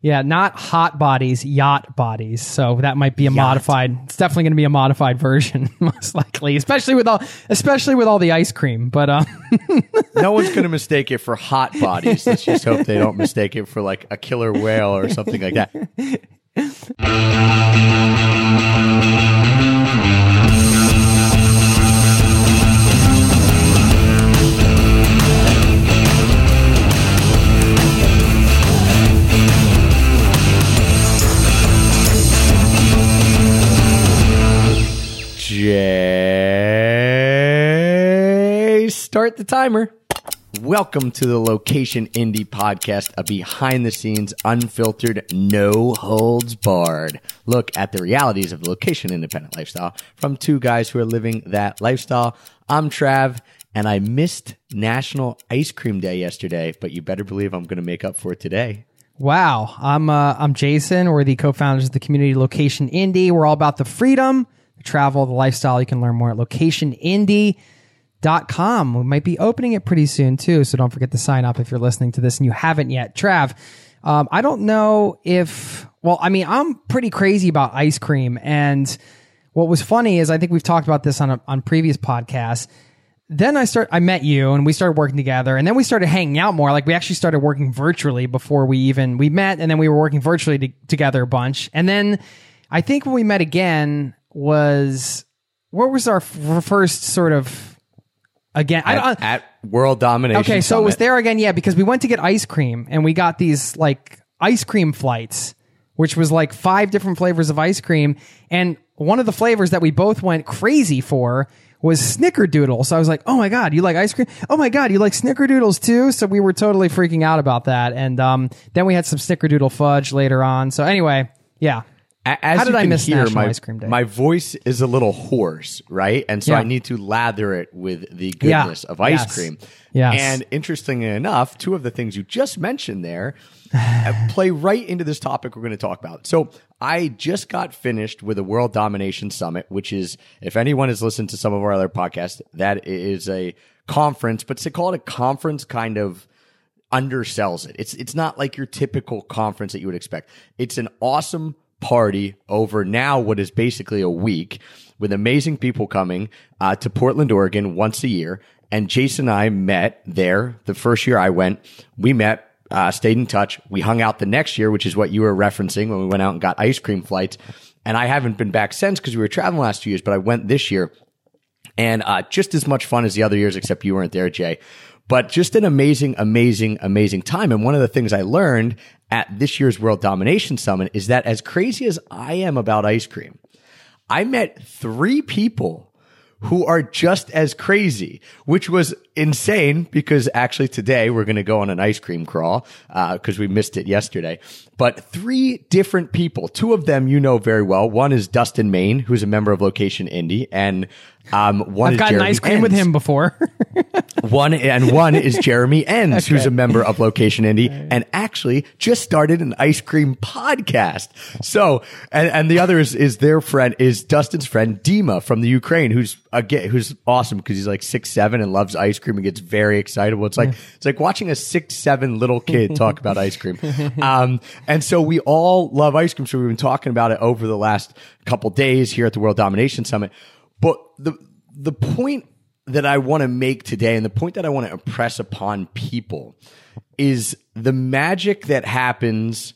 Yeah, not hot bodies, yacht bodies. So that might be a modified. It's definitely going to be a modified version, most likely, especially with all, especially with all the ice cream. But um, no one's going to mistake it for hot bodies. Let's just hope they don't mistake it for like a killer whale or something like that. Jay, start the timer. Welcome to the Location Indie Podcast, a behind the scenes, unfiltered, no holds barred look at the realities of the location independent lifestyle from two guys who are living that lifestyle. I'm Trav, and I missed National Ice Cream Day yesterday, but you better believe I'm going to make up for it today. wow, I'm uh, I'm Jason. We're the co-founders of the community Location Indie. We're all about the freedom, the travel, the lifestyle. You can learn more at locationindie.com. We might be opening it pretty soon too, so don't forget to sign up if you're listening to this and you haven't yet. Trav, um, I don't know if well, I mean, I'm pretty crazy about ice cream, and what was funny is I think we've talked about this on a, on previous podcasts. Then I start, I met you, and we started working together, and then we started hanging out more. Like we actually started working virtually before we even we met, and then we were working virtually to, together a bunch. And then I think when we met again was what was our f- first sort of again? I At, at World Domination. Okay, so it was there again, yeah, because we went to get ice cream and we got these like ice cream flights, which was like five different flavors of ice cream. And one of the flavors that we both went crazy for was snickerdoodle. So I was like, oh my God, you like ice cream? Oh my God, you like snickerdoodles too? So we were totally freaking out about that. And um, then we had some snickerdoodle fudge later on. So anyway, yeah. As How did you I miss hear, National my, Ice Cream Day? My voice is a little hoarse, right? And so Yeah. I need to lather it with the goodness of ice Yes. cream. Yes. And interestingly enough, two of the things you just mentioned there uh, play right into this topic we're going to talk about. So I just got finished with a World Domination Summit, which is, if anyone has listened to some of our other podcasts, that is a conference, but to call it a conference kind of undersells it. It's it's not like your typical conference that you would expect. It's an awesome party over now what is basically a week with amazing people coming uh, to Portland, Oregon once a year. And Jason and I met there the first year I went. We met. Uh, stayed in touch. We hung out the next year, which is what you were referencing when we went out and got ice cream flights. And I haven't been back since because we were traveling last two years, but I went this year and uh, just as much fun as the other years, except you weren't there, Jay. But just an amazing, amazing, amazing time. And one of the things I learned at this year's World Domination Summit is that as crazy as I am about ice cream, I met three people who are just as crazy, which was insane because actually today we're going to go on an ice cream crawl because we missed it yesterday. But three different people, two of them you know very well. One is Dustin Main, who's a member of Location Indie, and um, one I've gotten Jeremy ice cream with him before. One and one is Jeremy Enns, who's a member of Location Indie and actually just started an ice cream podcast. So, and, and the other is, is their friend, is Dustin's friend Dima from the Ukraine, who's again, who's awesome because he's like six, seven and loves ice cream and gets very excited. It's like, it's like watching a six, seven little kid talk about ice cream. Um, and so we all love ice cream. So we've been talking about it over the last couple days here at the World Domination Summit. But the, the point that I want to make today and the point that I want to impress upon people is the magic that happens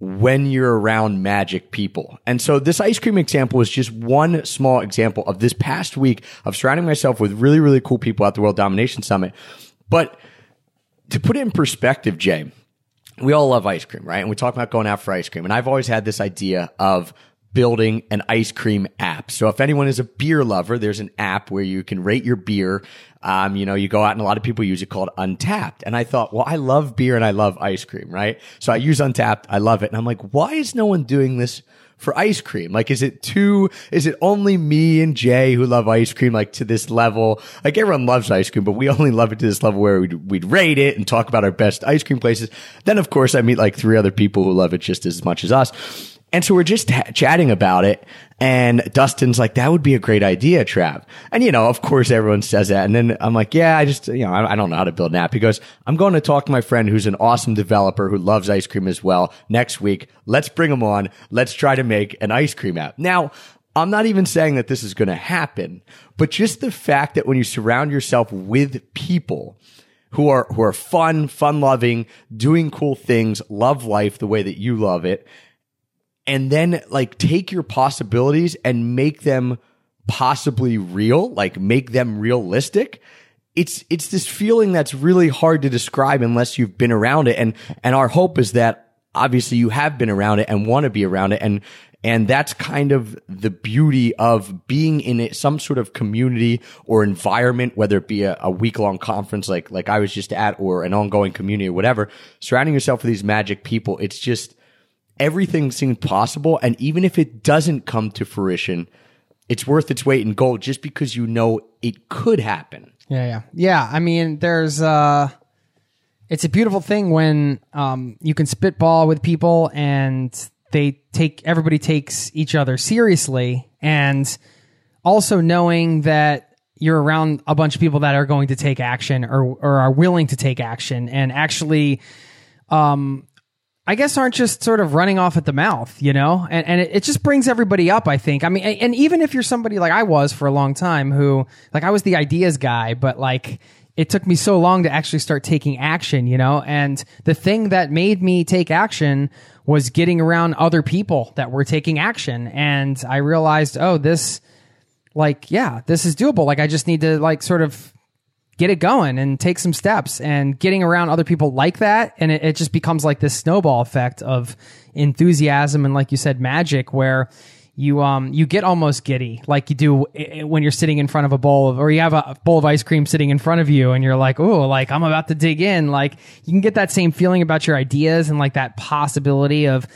when you're around magic people. And so this ice cream example is just one small example of this past week of surrounding myself with really, really cool people at the World Domination Summit. But to put it in perspective, Jay, we all love ice cream, right? And we talk about going out for ice cream. And I've always had this idea of building an ice cream app. So if anyone is a beer lover, there's an app where you can rate your beer. Um, you know, you go out and a lot of people use it called Untappd. And I thought, well, I love beer and I love ice cream, right? So I use Untappd. I love it. And I'm like, why is no one doing this for ice cream? Like, is it too, is it only me and Jay who love ice cream, like to this level? Like everyone loves ice cream, but we only love it to this level where we'd, we'd rate it and talk about our best ice cream places. Then of course I meet like three other people who love it just as much as us. And so we're just t- chatting about it. And Dustin's like, that would be a great idea, Trav. And, you know, of course everyone says that. And then I'm like, yeah, I just, you know, I, I don't know how to build an app. He goes, I'm going to talk to my friend who's an awesome developer who loves ice cream as well next week. Let's bring him on. Let's try to make an ice cream app. Now, I'm not even saying that this is going to happen, but just the fact that when you surround yourself with people who are, who are fun, fun loving, doing cool things, love life the way that you love it, and then like take your possibilities and make them possibly real, like make them realistic. It's, it's this feeling that's really hard to describe unless you've been around it. And, and our hope is that obviously you have been around it and want to be around it. And, and that's kind of the beauty of being in it, some sort of community or environment, whether it be a, a week long conference like, like I was just at or an ongoing community or whatever, surrounding yourself with these magic people. It's just, everything seems possible. And even if it doesn't come to fruition, it's worth its weight in gold just because you know it could happen. Yeah, yeah. Yeah, I mean, there's uh it's a beautiful thing when um you can spitball with people and they take everybody takes each other seriously and also knowing that you're around a bunch of people that are going to take action or or are willing to take action and actually um I guess aren't just sort of running off at the mouth, you know? And, and it, it, just brings everybody up, I think. I mean, and even if you're somebody like I was for a long time who, like, I was the ideas guy, but like, it took me so long to actually start taking action, you know? And the thing that made me take action was getting around other people that were taking action. And I realized, oh, this, like, yeah, this is doable. Like, I just need to, like, sort of get it going and take some steps. And getting around other people like that. And it, it just becomes like this snowball effect of enthusiasm and, like you said, magic where you um you get almost giddy. Like you do when you're sitting in front of a bowl of or you have a bowl of ice cream sitting in front of you and you're like oh like I'm about to dig in. Like you can get that same feeling about your ideas and like that possibility of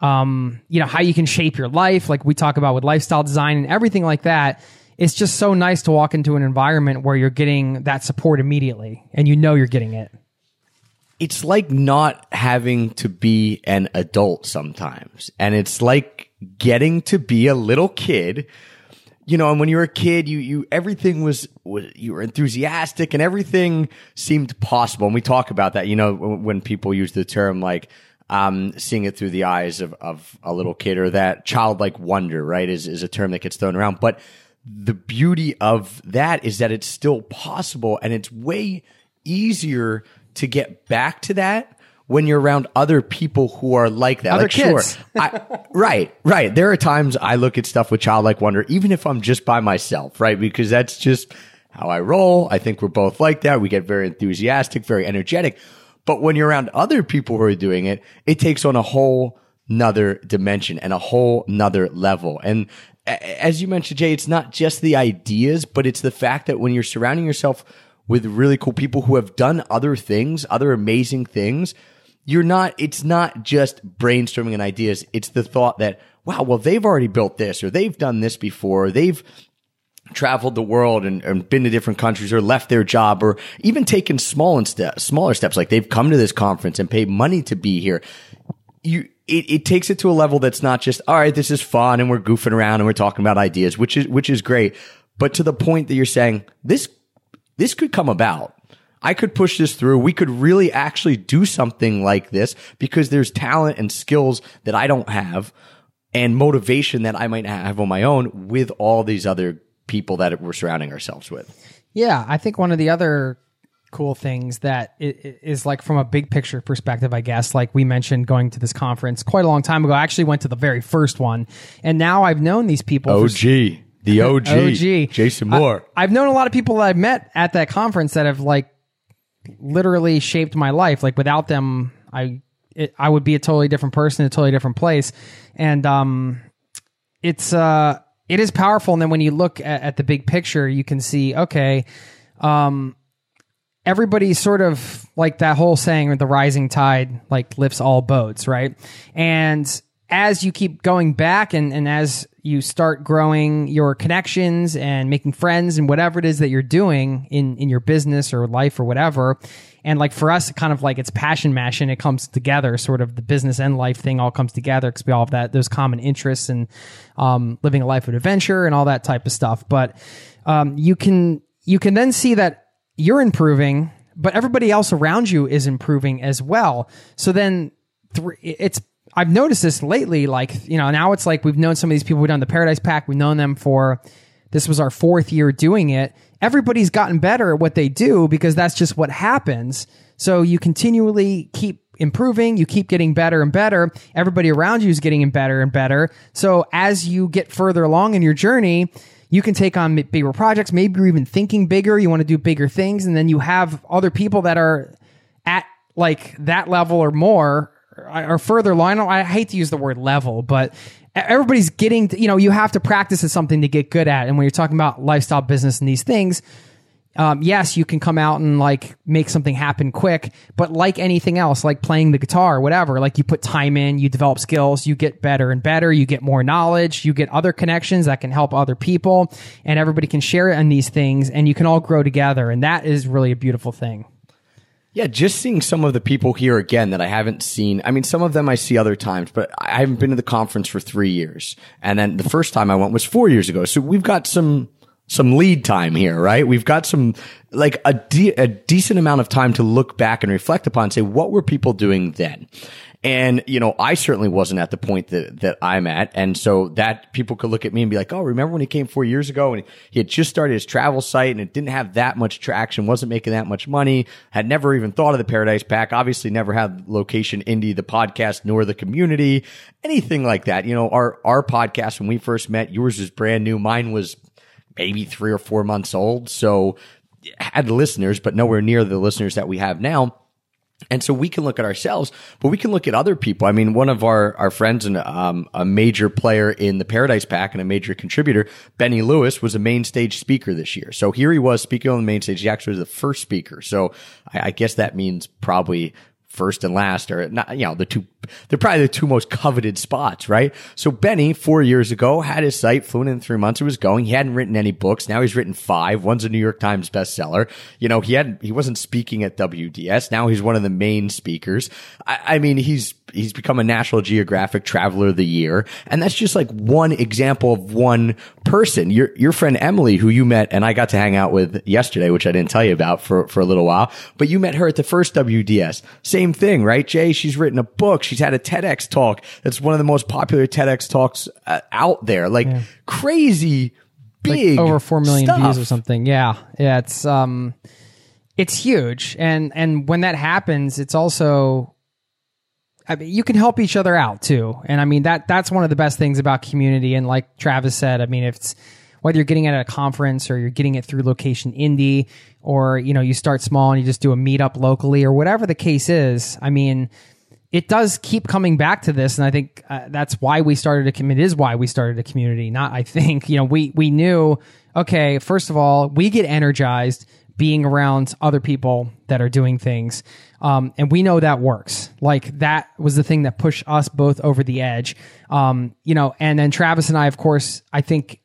um you know how you can shape your life. Like we talk about with lifestyle design and everything like that it's just so nice to walk into an environment where you're getting that support immediately and you know you're getting it. It's like not having to be an adult sometimes. And it's like getting to be a little kid. You know, and when you were a kid, you, you, everything was, you were enthusiastic and everything seemed possible. And we talk about that, you know, when people use the term like, um, seeing it through the eyes of, of a little kid or that childlike wonder, right, is, is a term that gets thrown around. But the beauty of that is that it's still possible and it's way easier to get back to that when you're around other people who are like that. Other like, kids. sure. I, right, right. There are times I look at stuff with childlike wonder, even if I'm just by myself, right? Because that's just how I roll. I think we're both like that. We get very enthusiastic, very energetic. But when you're around other people who are doing it, it takes on a whole nother dimension and a whole nother level. And as you mentioned, Jay, it's not just the ideas, but it's the fact that when you're surrounding yourself with really cool people who have done other things, other amazing things, you're not, it's not just brainstorming and ideas. It's the thought that, wow, well, they've already built this or they've done this before. Or they've traveled the world and, and, been to different countries or left their job or even taken small and ste- smaller steps. Like they've come to this conference and paid money to be here. You, it, it takes it to a level that's not just, all right, this is fun and we're goofing around and we're talking about ideas, which is, which is great. But to the point that you're saying this, this could come about. I could push this through. We could really actually do something like this because there's talent and skills that I don't have and motivation that I might not have on my own with all these other people that we're surrounding ourselves with. Yeah. I think one of the other cool things that is like from a big picture perspective, I guess. Like we mentioned going to this conference quite a long time ago. I actually went to the very first one, and now I've known these people. OG. For, the OG, OG, Jason Moore. I, I've known a lot of people that I've met at that conference that have like literally shaped my life. Like without them, I it, I would be a totally different person, in a totally different place. And um, it's uh, it is powerful. And then when you look at, at the big picture, you can see okay, um, everybody's sort of like that whole saying with the rising tide like lifts all boats right and as you keep going back and, and as you start growing your connections and making friends and whatever it is that you're doing in, in your business or life or whatever And like for us, kind of like it's passion mash and it comes together, sort of the business and life thing all comes together because we all have that, those common interests and, um, living a life of adventure and all that type of stuff. But, um, you can, you can then see that you're improving, but everybody else around you is improving as well. So then th- it's, I've noticed this lately, like, you know, now it's like we've known some of these people. We've done the Paradise Pack. We've known them for, this was our fourth year doing it. Everybody's gotten better at what they do because that's just what happens. So you continually keep improving, you keep getting better and better. Everybody around you is getting better and better. So as you get further along in your journey, you can take on bigger projects. Maybe you're even thinking bigger. You want to do bigger things. And then you have other people that are at like that level or more or further along. I hate to use the word level, but everybody's getting, you know, you have to practice at something to get good at. And when you're talking about lifestyle business and these things, um, yes, you can come out and like make something happen quick, but like anything else, like playing the guitar, or whatever, like you put time in, you develop skills, you get better and better, you get more knowledge, you get other connections that can help other people, and everybody can share in these things, and you can all grow together. And that is really a beautiful thing. Yeah, just seeing some of the people here again that I haven't seen. I mean, some of them I see other times, but I haven't been to the conference for three years. And then the first time I went was four years ago. So we've got some, some lead time here, right? We've got some, like a, de- a decent amount of time to look back and reflect upon, say, what were people doing then? And, you know, I certainly wasn't at the point that, that I'm at. And so that people could look at me and be like, Oh, remember when he came four years ago and he had just started his travel site and it didn't have that much traction, wasn't making that much money, had never even thought of the Paradise Pack, obviously never had location indie, the podcast, nor the community, anything like that. You know, our, our podcast, when we first met, yours was brand new. Mine was maybe three or four months old. So had listeners, but nowhere near the listeners that we have now. And so we can look at ourselves, but we can look at other people. I mean, one of our, our friends and um, a major player in the Paradise Pack and a major contributor, Benny Lewis, was a main stage speaker this year. So here he was speaking on the main stage. He actually was the first speaker. So I, I guess that means probably first and last are not, you know, the two, they're probably the two most coveted spots, right? So Benny, four years ago, had his site fluent in three months. It was going. He hadn't written any books. Now he's written five. One's a New York Times bestseller. You know, he hadn't, he wasn't speaking at WDS. Now he's one of the main speakers. I, I mean, he's, he's become a National Geographic Traveler of the Year. And that's just like one example of one person. Your, your friend Emily, who you met and I got to hang out with yesterday, which I didn't tell you about for, for a little while, but you met her at the first WDS. Same thing, right? Jay, she's written a book. She's had a TEDx talk. That's one of the most popular TEDx talks uh, out there. Like yeah. crazy big. Like over 4 million stuff. views or something. Yeah. Yeah. It's, um, it's huge. And, and when that happens, it's also, I mean, you can help each other out too. And I mean, that, that's one of the best things about community. And like Travis said, I mean, if it's, whether you're getting it at a conference or you're getting it through location indie or, you know, you start small and you just do a meetup locally or whatever the case is. I mean, it does keep coming back to this. And I think uh, that's why we started a community. Is why we started a community. Not, I think, you know, we, we knew, okay, first of all, we get energized being around other people that are doing things. Um, and we know that works. Like that was the thing that pushed us both over the edge. Um, you know, and then Travis and I, of course, I think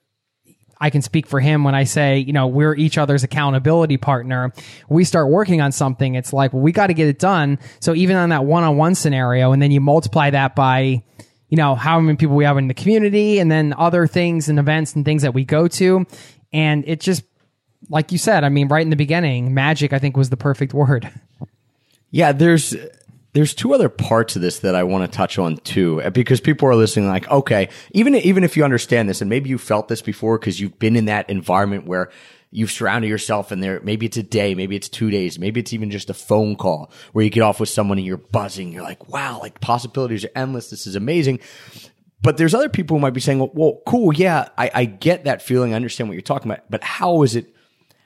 I can speak for him when I say, you know, we're each other's accountability partner. We start working on something. It's like, well, we got to get it done. So even on that one on one scenario, and then you multiply that by, you know, how many people we have in the community and then other things and events and things that we go to. And it just, like you said, I mean, right in the beginning, magic, I think was the perfect word. Yeah, there's there's two other parts of this that I want to touch on too, uh, because people are listening like, okay, even, even if you understand this and maybe you felt this before because you've been in that environment where you've surrounded yourself and there. Maybe it's a day, maybe it's two days, maybe it's even just a phone call where you get off with someone and you're buzzing. You're like, wow, like possibilities are endless. This is amazing. But there's other people who might be saying, well, well cool. Yeah, I, I get that feeling. I understand what you're talking about, but how is it,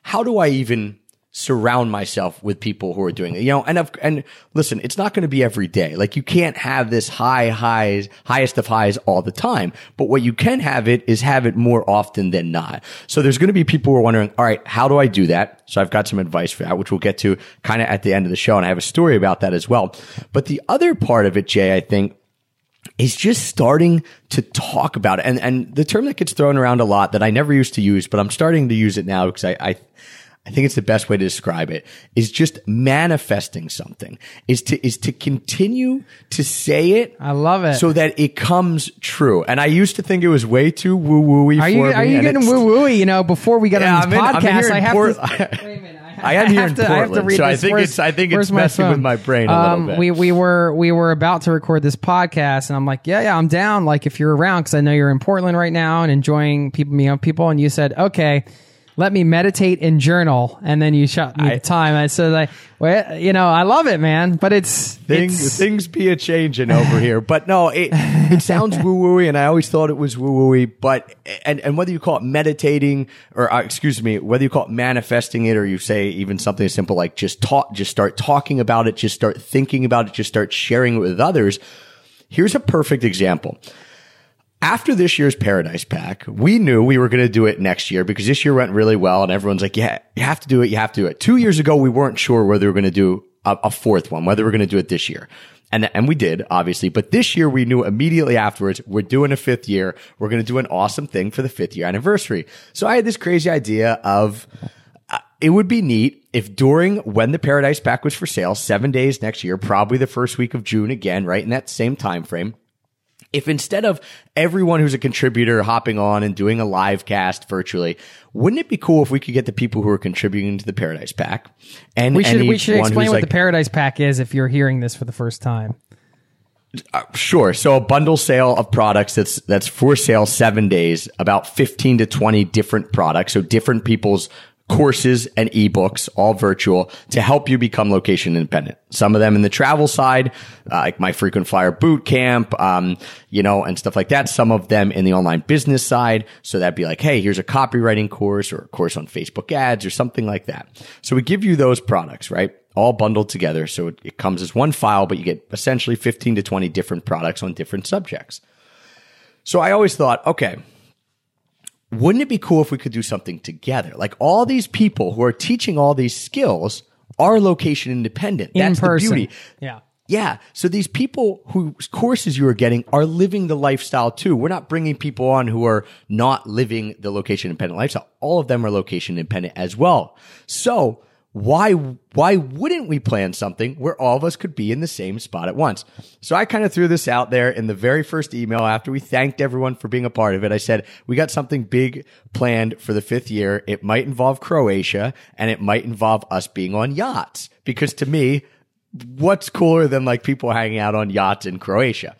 how do I even surround myself with people who are doing it. You know, and of, and listen, it's not going to be every day. Like you can't have this high highs, highest of highs all the time. But what you can have it is have it more often than not. So there's going to be people who are wondering, all right, how do I do that? So I've got some advice for that, which we'll get to kind of at the end of the show. And I have a story about that as well. But the other part of it, Jay, I think is just starting to talk about it. And, and the term that gets thrown around a lot that I never used to use, but I'm starting to use it now because I, I I think it's the best way to describe it is just manifesting something is to, is to continue to say it. I love it. So that it comes true. And I used to think it was way too woo wooey Are for you me. are you getting woo wooey? You know, before we get Yeah, on I'm this in- I'm podcast, here in I have Port- to. Wait a minute. I am here in have to, I have to Portland, read so I think Where's- it's- I think it's messing with my brain a little Um, bit. We we were we were about to record this podcast, and I'm like, yeah, yeah, I'm down. Like if you're around, because I know you're in Portland right now and enjoying people, you know, people, and you said, okay. Let me meditate and journal, and then you shot me I- the time. I said, like, well, you know, I love it, man. But it's things it's- things be a changing over here. But no, it it sounds woo wooey, and I always thought it was woo wooey. But and and whether you call it meditating or uh, excuse me, whether you call it manifesting it or you say even something as simple like just talk, just start talking about it, just start thinking about it, just start sharing it with others. Here's a perfect example. After this year's Paradise Pack, we knew we were going to do it next year because this year went really well and everyone's like, yeah, you have to do it. You have to do it. Two years ago, we weren't sure whether we were going to do a, a fourth one, whether we we're going to do it this year. And, and we did, obviously. But this year, we knew immediately afterwards, we're doing a fifth year. We're going to do an awesome thing for the fifth year anniversary. So I had this crazy idea of, uh, it would be neat if during when the Paradise Pack was for sale, seven days next year, probably the first week of June again, right in that same time frame, if instead of everyone who's a contributor hopping on and doing a live cast virtually, wouldn't it be cool if we could get the people who are contributing to the Paradise Pack and we should we should explain what like, the Paradise Pack is if you're hearing this for the first time. Uh, sure. So a bundle sale of products that's that's for sale seven days, about fifteen to twenty different products. So different people's courses and ebooks, all virtual, to help you become location independent. Some of them in the travel side, uh, like my frequent flyer boot camp, um, you know, and stuff like that. Some of them in the online business side. So that'd be like, hey, here's a copywriting course or a course on Facebook ads or something like that. So we give you those products, right? all bundled together. So it, it comes as one file, but you get essentially 15 to 20 different products on different subjects. So I always thought, okay, wouldn't it be cool if we could do something together? Like all these people who are teaching all these skills are location independent. In That's person. the beauty. Yeah. Yeah. So these people whose courses you are getting are living the lifestyle too. We're not bringing people on who are not living the location independent lifestyle. All of them are location independent as well. So why, why wouldn't we plan something where all of us could be in the same spot at once? So I kind of threw this out there in the very first email after we thanked everyone for being a part of it. I said, we got something big planned for the fifth year. It might involve Croatia and it might involve us being on yachts because to me, what's cooler than like people hanging out on yachts in Croatia?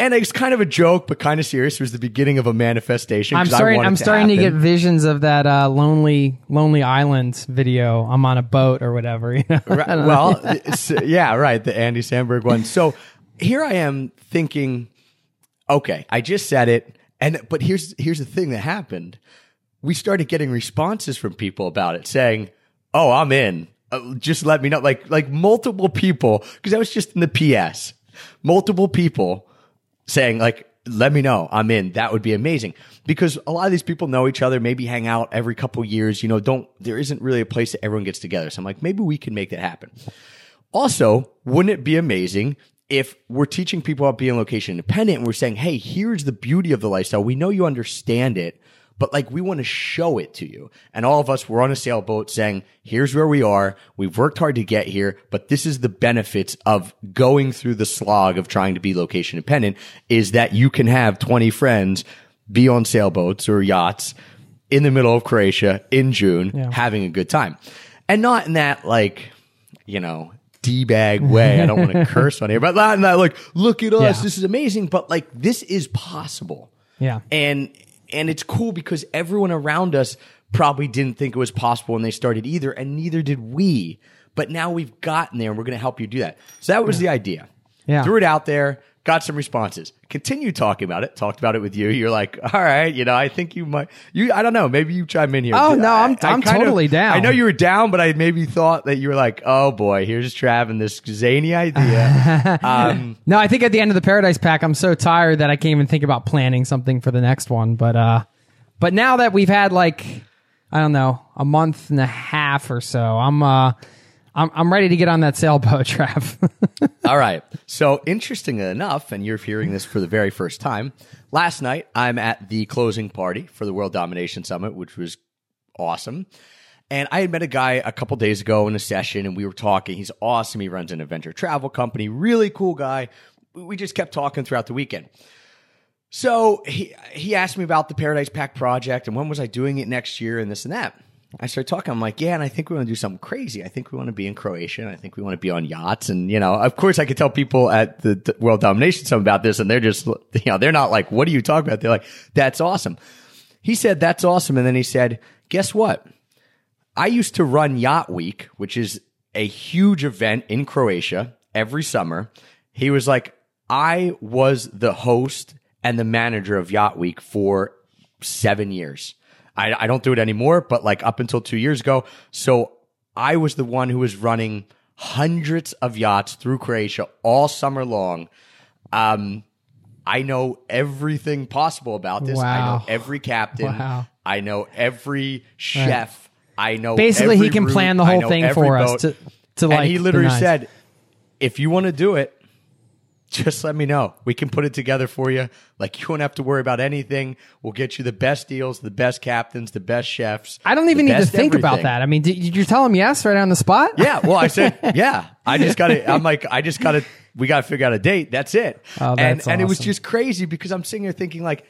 And it's kind of a joke, but kind of serious. It was the beginning of a manifestation. I'm starting. I'm starting to get visions of that uh, lonely, lonely island video. I'm on a boat or whatever. You know? Right, well, yeah, right. The Andy Samberg one. So here I am thinking, okay, I just said it, and but here's here's the thing that happened. We started getting responses from people about it, saying, "Oh, I'm in. Uh, just let me know." Like like multiple people, because I was just in the PS. Multiple people saying like let me know. I'm in. That would be amazing. Because a lot of these people know each other maybe hang out every couple years you know don't there isn't really a place that everyone gets together. So i'm like maybe we can make that happen. Also wouldn't it be amazing if we're teaching people about being location independent and we're saying hey here's the beauty of the lifestyle. We know you understand it but like we want to show it to you. And all of us were on a sailboat saying, here's where we are. We've worked hard to get here, but this is the benefits of going through the slog of trying to be location dependent is that you can have 20 friends be on sailboats or yachts in the middle of Croatia in June Yeah. having a good time. And not in that like, you know, D-bag way. I don't want to curse on here, but not in that like, look at us. Yeah. This is amazing. But like, this is possible Yeah. and and it's cool because everyone around us probably didn't think it was possible when they started either and neither did we. But now we've gotten there and we're going to help you do that. So that was the idea. Yeah. threw it out there got some responses continue talking about it talked about it with you you're like all right you know i think you might you i don't know maybe you chime in here Oh, no, I'm- I- I'm kind of- totally down. i know you were down but i maybe thought that you were like oh boy here's trav and this zany idea um No, I think at the end of the Paradise Pack, I'm so tired that I can't even think about planning something for the next one. But uh, but now that we've had like I don't know a month and a half or so, I'm uh, I'm I'm ready to get on that sailboat, Trav. All right. So, interesting enough, and you're hearing this for the very first time, last night I'm at the closing party for the World Domination Summit, which was awesome. And I had met a guy a couple days ago in a session and we were talking. He's awesome. He runs an adventure travel company, really cool guy. We just kept talking throughout the weekend. So he he asked me about the Paradise Pack project and when was I doing it next year and this and that. I started talking. I'm like, yeah, and I think we want to do something crazy. I think we want to be in Croatia. And I think we want to be on yachts. And you know, of course, I could tell people at the World Domination Summit about this, and they're just, you know, they're not like, what are you talking about? They're like, that's awesome. He said, that's awesome. And then he said, guess what? I used to run Yacht Week, which is a huge event in Croatia every summer. He was like, I was the host and the manager of Yacht Week for seven years. I, I don't do it anymore, but like up until two years ago. So I was the one who was running hundreds of yachts through Croatia all summer long. Um, I know everything possible about this. I know every captain. Wow. I know every chef. I know Basically, he can route. plan the whole thing for us boat. to to and like. he literally said, "If you want to do it, just let me know. We can put it together for you. Like you won't have to worry about anything. We'll get you the best deals, the best captains, the best chefs. I don't even need to think about that. I mean, did, you tell him yes right on the spot? Yeah. Well, I said, yeah. I just got to. I'm like, I just got to. We got to figure out a date. That's it. Oh, and that's and it was just crazy because I'm sitting here thinking like.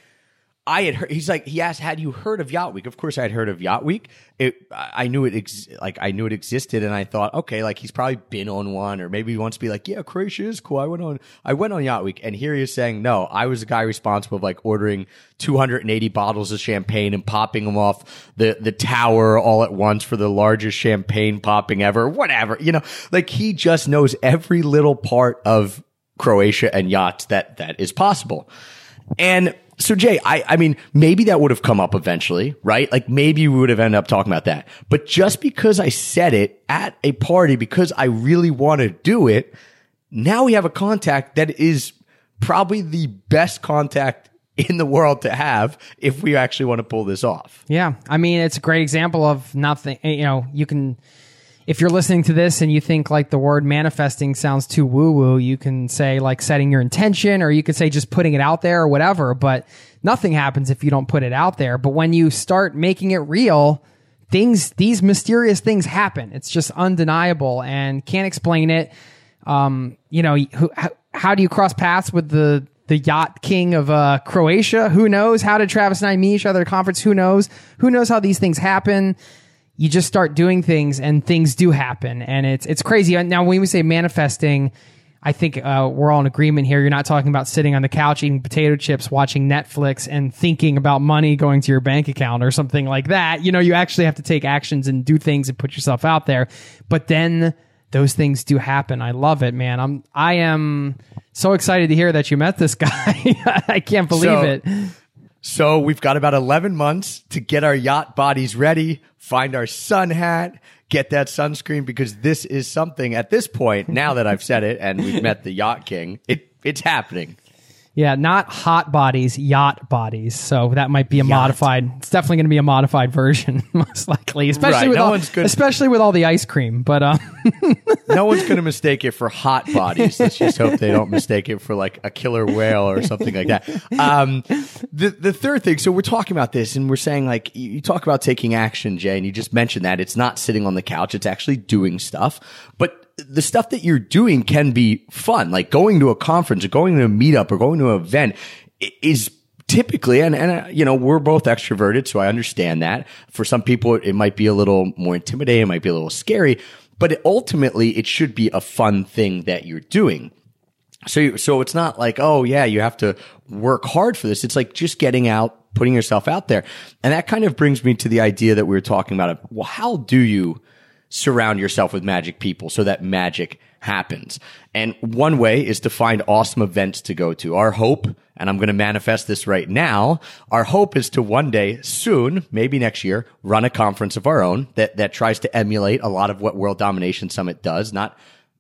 I had heard. He's like, he asked, "Had you heard of Yacht Week?" Of course, I had heard of Yacht Week. It, I knew it, ex- like I knew it existed, and I thought, okay, like he's probably been on one, or maybe he wants to be like, yeah, Croatia is cool. I went on, I went on Yacht Week, and here he is saying, no, I was the guy responsible of like ordering 280 bottles of champagne and popping them off the the tower all at once for the largest champagne popping ever, whatever, you know, like he just knows every little part of Croatia and yachts that that is possible. And so Jay, I, I mean, maybe that would have come up eventually, right? Like maybe we would have ended up talking about that. But just because I said it at a party, because I really want to do it, now we have a contact that is probably the best contact in the world to have if we actually want to pull this off. Yeah, I mean, it's a great example of nothing. You know, you can, if you're listening to this and you think like the word manifesting sounds too woo woo, you can say like setting your intention, or you could say just putting it out there or whatever. But nothing happens if you don't put it out there. But when you start making it real, things, these mysterious things happen. It's just undeniable and can't explain it. Um, you know, who, how, how do you cross paths with the the yacht king of uh, Croatia? Who knows? How did Travis and I meet each other at a conference? Who knows? Who knows how these things happen? You just start doing things, and things do happen, and it's it's crazy. Now, when we say manifesting, I think uh, we're all in agreement here. You're not talking about sitting on the couch eating potato chips, watching Netflix, and thinking about money going to your bank account or something like that. You know, you actually have to take actions and do things and put yourself out there. But then those things do happen. I love it, man. I'm I am so excited to hear that you met this guy. I can't believe So- it. So we've got about 11 months to get our yacht bodies ready, find our sun hat, get that sunscreen because this is something at this point, now that I've said it and we've met the yacht king, it, it's happening. Yeah, not hot bodies, yacht bodies. So that might be a modified. It's definitely going to be a modified version, most likely. Especially Right, with no all, one's good- especially with all the ice cream. But um, No one's going to mistake it for hot bodies. Let's just hope they don't mistake it for like a killer whale or something like that. Um, the, the third thing, so we're talking about this and we're saying like, you you talk about taking action, Jay, and you just mentioned that it's not sitting on the couch. It's actually doing stuff, but the stuff that you're doing can be fun, like going to a conference or going to a meetup or going to an event is typically and and uh, you know we're both extroverted so i understand that. For some people it might be a little more intimidating it might be a little scary but ultimately it should be a fun thing that you're doing. So so it's not like oh yeah you have to work hard for this. It's like just getting out putting yourself out there. And that kind of brings me to the idea that we were talking about well how do you surround yourself with magic people so that magic happens. And one way is to find awesome events to go to. Our hope, and I'm going to manifest this right now, our hope is to one day soon, maybe next year, run a conference of our own that, that tries to emulate a lot of what World Domination Summit does, not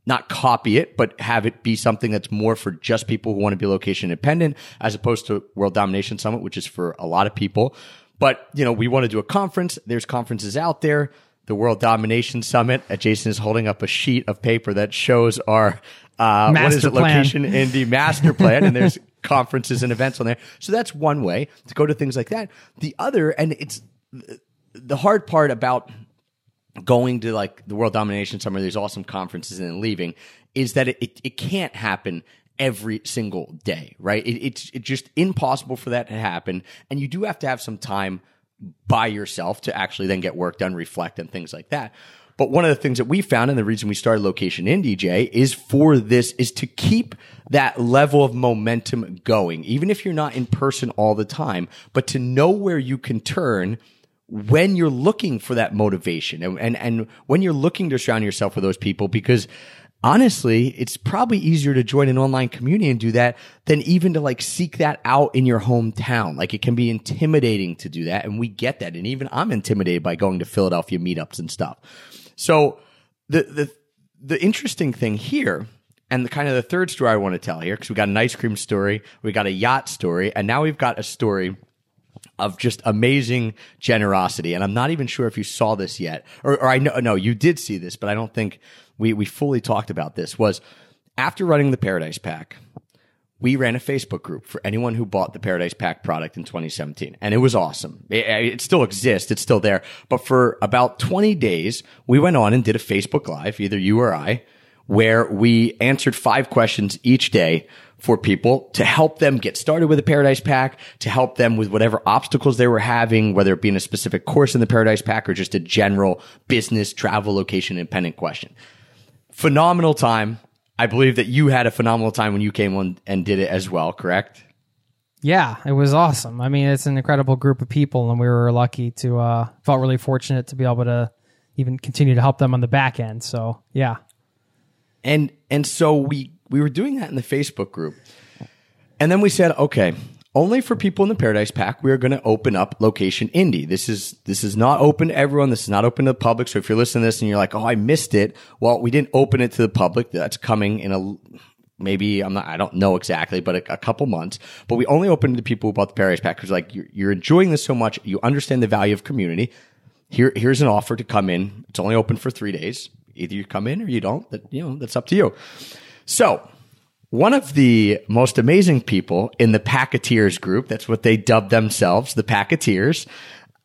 not copy it, but have it be something that's more for just people who want to be location independent, as opposed to World Domination Summit, which is for a lot of people. But you know, we want to do a conference. There's conferences out there. The World Domination Summit. Uh, Jason is holding up a sheet of paper that shows our uh, what is it? plan. Location Indie master plan, and there's conferences and events on there. So that's one way to go to things like that. The other, and it's the hard part about going to like the World Domination Summit, these awesome conferences, and then leaving is that it, it, it can't happen every single day, right? It, it's it's just impossible for that to happen, and you do have to have some time by yourself to actually then get work done, reflect, and things like that. But one of the things that we found and the reason we started Location Indie Jay is for this is to keep that level of momentum going, even if you're not in person all the time, but to know where you can turn when you're looking for that motivation and, and, and when you're looking to surround yourself with those people because honestly, it's probably easier to join an online community and do that than even to like seek that out in your hometown. Like it can be intimidating to do that. And we get that. And even I'm intimidated by going to Philadelphia meetups and stuff. So the the the interesting thing here, and the kind of the third story I want to tell here, because we got an ice cream story, we got a yacht story, and now we've got a story of just amazing generosity. And I'm not even sure if you saw this yet, or, or I know no, you did see this, but I don't think we we fully talked about this. Was after running the Paradise Pack, we ran a Facebook group for anyone who bought the Paradise Pack product in 2017. And it was awesome. It, it, still exists. It's still there. But for about 20 days, we went on and did a Facebook Live, either you or I, where we answered five questions each day for people to help them get started with the Paradise Pack, to help them with whatever obstacles they were having, whether it be in a specific course in the Paradise Pack or just a general business, travel, location, independent question. Phenomenal time I believe that you had a phenomenal time when you came on and did it as well, correct? Yeah, it was awesome. I mean, it's an incredible group of people, and we were lucky to uh, felt really fortunate to be able to even continue to help them on the back end. So yeah, and and so we we were doing that in the Facebook group, and then we said, okay, only for people in the Paradise Pack, we are going to open up Location Indie. This is this is not open to everyone. This is not open to the public. So if you're listening to this and you're like, "Oh, I missed it," well, we didn't open it to the public. That's coming in a maybe I'm not I don't know exactly, but a, a couple months. But we only opened to people who bought the Paradise Pack because like you're, you're enjoying this so much, you understand the value of community. Here here's an offer to come in. It's only open for three days. Either you come in or you don't. That you know that's up to you. So one of the most amazing people in the Packeteers group, that's what they dubbed themselves, the Packeteers,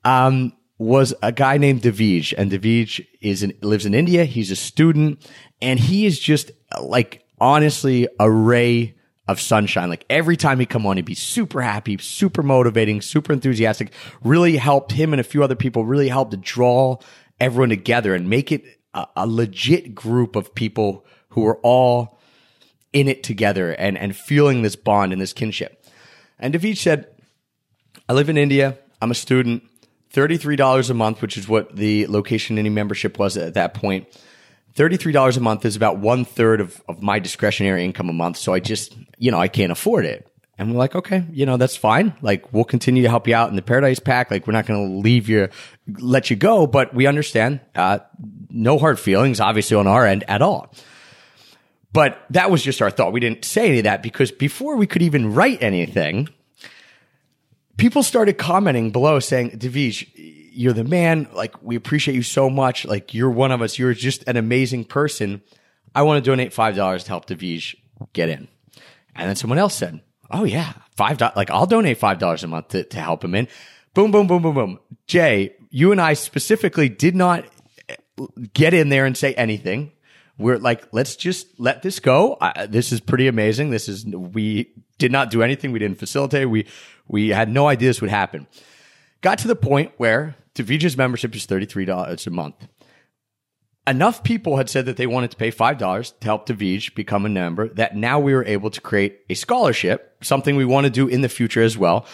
um, was a guy named Davij. And Davij is in, lives in India. He's a student and he is just like honestly a ray of sunshine. Like every time he come on, he'd be super happy, super motivating, super enthusiastic, really helped him and a few other people really helped to draw everyone together and make it a, a legit group of people who are all in it together and, and feeling this bond and this kinship. And David said, I live in India. I'm a student. $33 a month, which is what the Location Indie membership was at that point. $33 a month is about one third of, of my discretionary income a month. So I just, you know, I can't afford it. And we're like, okay, you know, that's fine. Like, we'll continue to help you out in the Paradise Pack. Like, we're not going to leave you, let you go, but we understand, uh, no hard feelings, obviously, on our end at all. But that was just our thought. We didn't say any of that because before we could even write anything, people started commenting below saying, Davij, you're the man. Like, we appreciate you so much. Like, you're one of us. You're just an amazing person. I want to donate $5 to help Davij get in. And then someone else said, Oh, yeah, $5. Like, I'll donate $5 a month to, to help him in. Boom, boom, boom, boom, boom. Jay, you and I specifically did not eh, get in there and say anything we're like, let's just let this go. I, this is pretty amazing. This is, we did not do anything. We didn't facilitate. We, we had no idea this would happen. Got to the point where Davij's membership is $33 a month. Enough people had said that they wanted to pay $5 to help Davij become a member that now we were able to create a scholarship, something we want to do in the future as well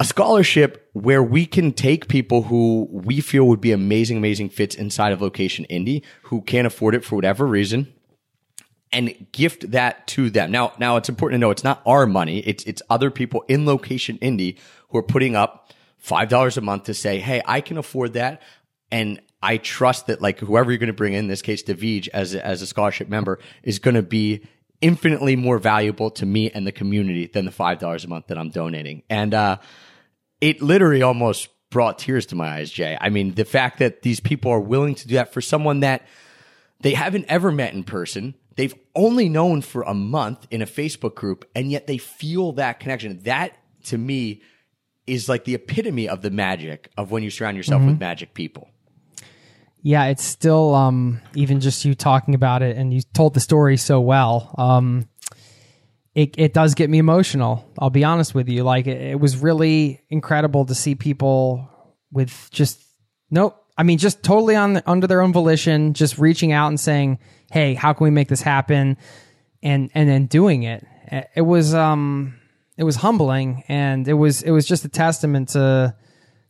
a scholarship where we can take people who we feel would be amazing, amazing fits inside of Location Indie who can't afford it for whatever reason and gift that to them. Now, now it's important to know it's not our money. It's, it's other people in Location Indie who are putting up $5 a month to say, Hey, I can afford that. And I trust that like whoever you're going to bring in, in this case, Davij as as a scholarship member is going to be infinitely more valuable to me and the community than the $5 a month that I'm donating. And, uh, it literally almost brought tears to my eyes, Jay. I mean, the fact that these people are willing to do that for someone that they haven't ever met in person, they've only known for a month in a Facebook group, and yet they feel that connection. That to me is like the epitome of the magic of when you surround yourself mm-hmm. with magic people. Yeah, it's still um, even just you talking about it, and you told the story so well. Um, it it does get me emotional. I'll be honest with you. Like it, it was really incredible to see people with just nope. I mean, just totally on the, under their own volition, just reaching out and saying, "Hey, how can we make this happen?" and and then doing it. It was um, it was humbling, and it was it was just a testament to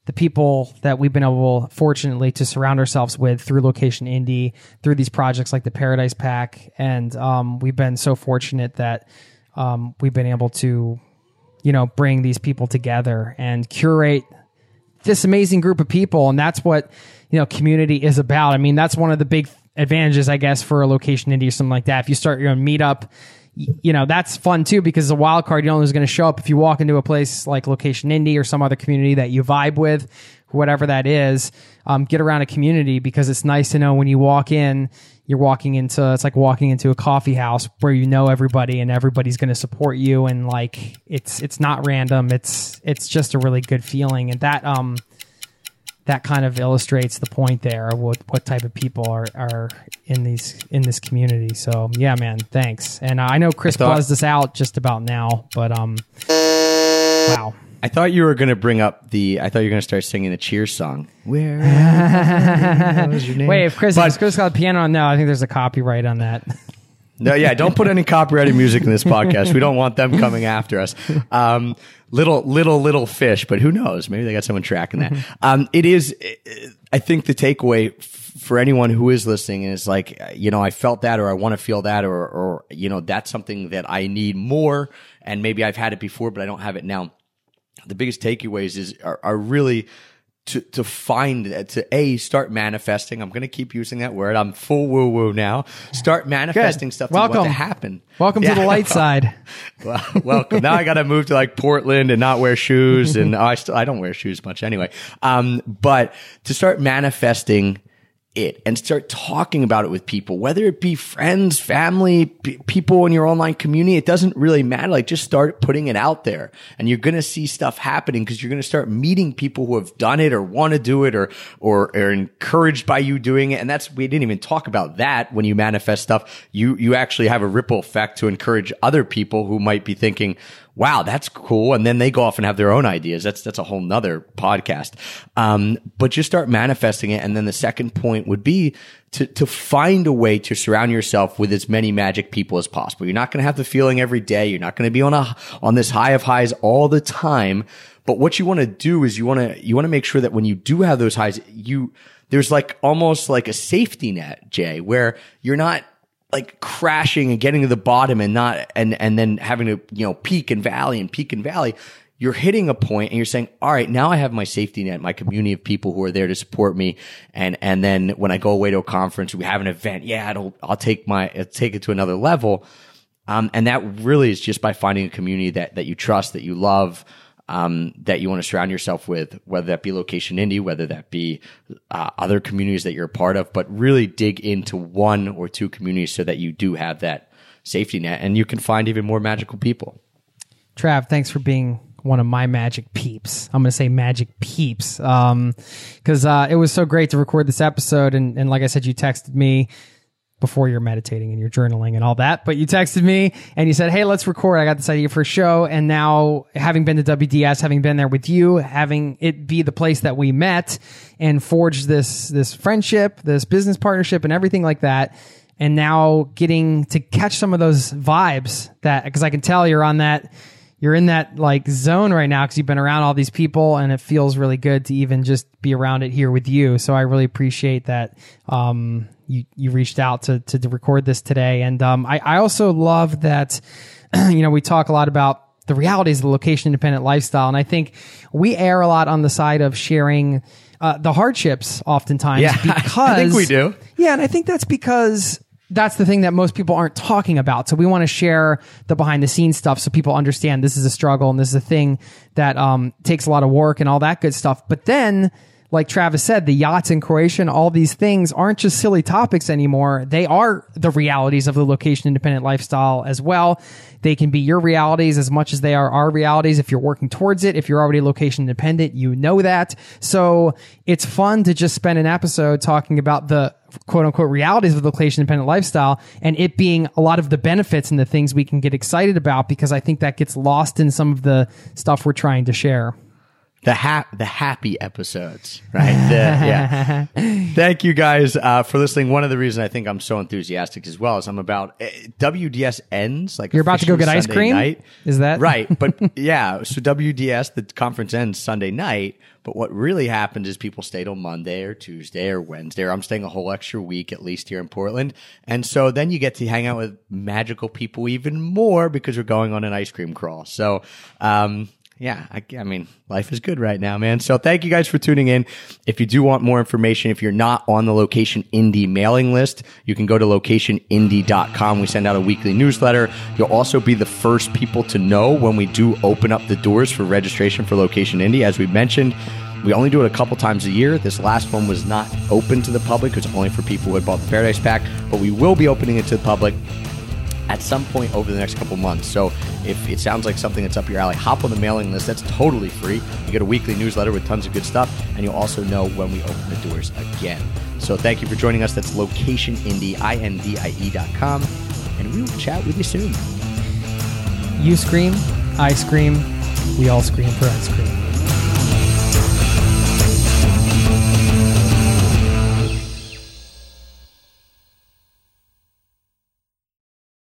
the people that we've been able, fortunately, to surround ourselves with through Location Indie, through these projects like the Paradise Pack, and um, we've been so fortunate that um, we've been able to, you know, bring these people together and curate this amazing group of people, and that's what you know community is about. I mean, that's one of the big advantages, I guess, for a Location Indie or something like that. If you start your own meetup you know that's fun too because the wild card you know who's going to show up if you walk into a place like location indie or some other community that you vibe with whatever that is um, get around a community because it's nice to know when you walk in you're walking into it's like walking into a coffee house where you know everybody and everybody's going to support you and like it's it's not random. It's it's just a really good feeling. And that um that kind of illustrates the point there of what, what type of people are, are in these in this community. So yeah, man, thanks. And I know Chris thought, buzzed us out just about now, but um, wow. I thought you were going to bring up the. I thought you were going to start singing the Cheers song. Where was your name? Wait, if Chris, but, if Chris got the piano on, no, I think there's a copyright on that. No, yeah, don't put any copyrighted music in this podcast. We don't want them coming after us. Um, little, little, little fish, but who knows? Maybe they got someone tracking that. Um, it is, I think the takeaway for anyone who is listening is like, you know, I felt that or I want to feel that or, or, you know, that's something that I need more. And maybe I've had it before, but I don't have it now. The biggest takeaways is, are, are really, to to find to a start manifesting. I'm going to keep using that word. I'm full woo woo now. Start manifesting Good. stuff to welcome. to happen. Welcome yeah. to the light side. well, welcome. now I got to move to like Portland and not wear shoes, and I still I don't wear shoes much anyway. Um, but to start manifesting it and start talking about it with people, whether it be friends, family, p- people in your online community. It doesn't really matter. Like just start putting it out there and you're going to see stuff happening because you're going to start meeting people who have done it or want to do it or, or are encouraged by you doing it. And that's, we didn't even talk about that when you manifest stuff. You, you actually have a ripple effect to encourage other people who might be thinking, wow, that's cool. And then they go off and have their own ideas. That's, that's a whole nother podcast. Um, but just start manifesting it. And then the second point would be to, to find a way to surround yourself with as many magic people as possible. You're not going to have the feeling every day. You're not going to be on a, on this high of highs all the time. But what you want to do is you want to, you want to make sure that when you do have those highs, you, there's like almost like a safety net, Jay, where you're not like crashing and getting to the bottom and not and and then having to you know peak and valley and peak and valley you're hitting a point and you're saying all right now i have my safety net my community of people who are there to support me. And and then when i go away to a conference we have an event yeah it'll i'll take my I'll take it to another level. Um, and that really is just by finding a community that that you trust that you love um, that you want to surround yourself with, whether that be Location Indie, whether that be uh, other communities that you're a part of, but really dig into one or two communities so that you do have that safety net and you can find even more magical people. Trav, thanks for being one of my magic peeps. I'm going to say magic peeps. Um, cause, uh, it was so great to record this episode. And, and like I said, you texted me before you're meditating and you're journaling and all that. But you texted me and you said, Hey, let's record. I got this idea for a show. And now having been to WDS, having been there with you, having it be the place that we met and forged this, this friendship, this business partnership and everything like that. And now getting to catch some of those vibes that, cause I can tell you're on that, you're in that like zone right now because you've been around all these people and it feels really good to even just be around it here with you. So I really appreciate that. Um, you you reached out to to, record this today, and um, I I also love that. you know, we talk a lot about the realities of the location independent lifestyle, and I think we err a lot on the side of sharing. Uh, the hardships oftentimes yeah, because I think we do. Yeah, and I think that's because that's the thing that most people aren't talking about. So we want to share the behind the scenes stuff so people understand this is a struggle and this is a thing that um, takes a lot of work and all that good stuff. But then like Travis said, the yachts in Croatia all these things aren't just silly topics anymore. They are the realities of the location independent lifestyle as well. They can be your realities as much as they are our realities if you're working towards it. If you're already location independent, you know that. So it's fun to just spend an episode talking about the quote unquote realities of the location independent lifestyle and it being a lot of the benefits and the things we can get excited about because I think that gets lost in some of the stuff we're trying to share the ha- the happy episodes, right? The, yeah. Thank you guys uh, for listening. One of the reasons I think I'm so enthusiastic as well is I'm about uh, WDS ends like you're about to go get Sunday ice cream. Night. Is that right? But yeah, so WDS the conference ends Sunday night. But what really happened is people stayed on Monday or Tuesday or Wednesday. Or I'm staying a whole extra week at least here in Portland, and so then you get to hang out with magical people even more because we're going on an ice cream crawl. So. Um, yeah, I, I, mean, life is good right now, man. So thank you guys for tuning in. If you do want more information, if you're not on the Location Indie mailing list, you can go to locationindie.com. We send out a weekly newsletter. You'll also be the first people to know when we do open up the doors for registration for Location Indie. As we mentioned, we only do it a couple times a year. This last one was not open to the public. It's only for people who had bought the Paradise Pack, but we will be opening it to the public at some point over the next couple months. So if it sounds like something that's up your alley, hop on the mailing list. That's totally free. You get a weekly newsletter with tons of good stuff, and you'll also know when we open the doors again. So thank you for joining us. That's locationindie, I-N-D-I-E dot com, and we will chat with you soon. You scream, I scream, we all scream for ice cream.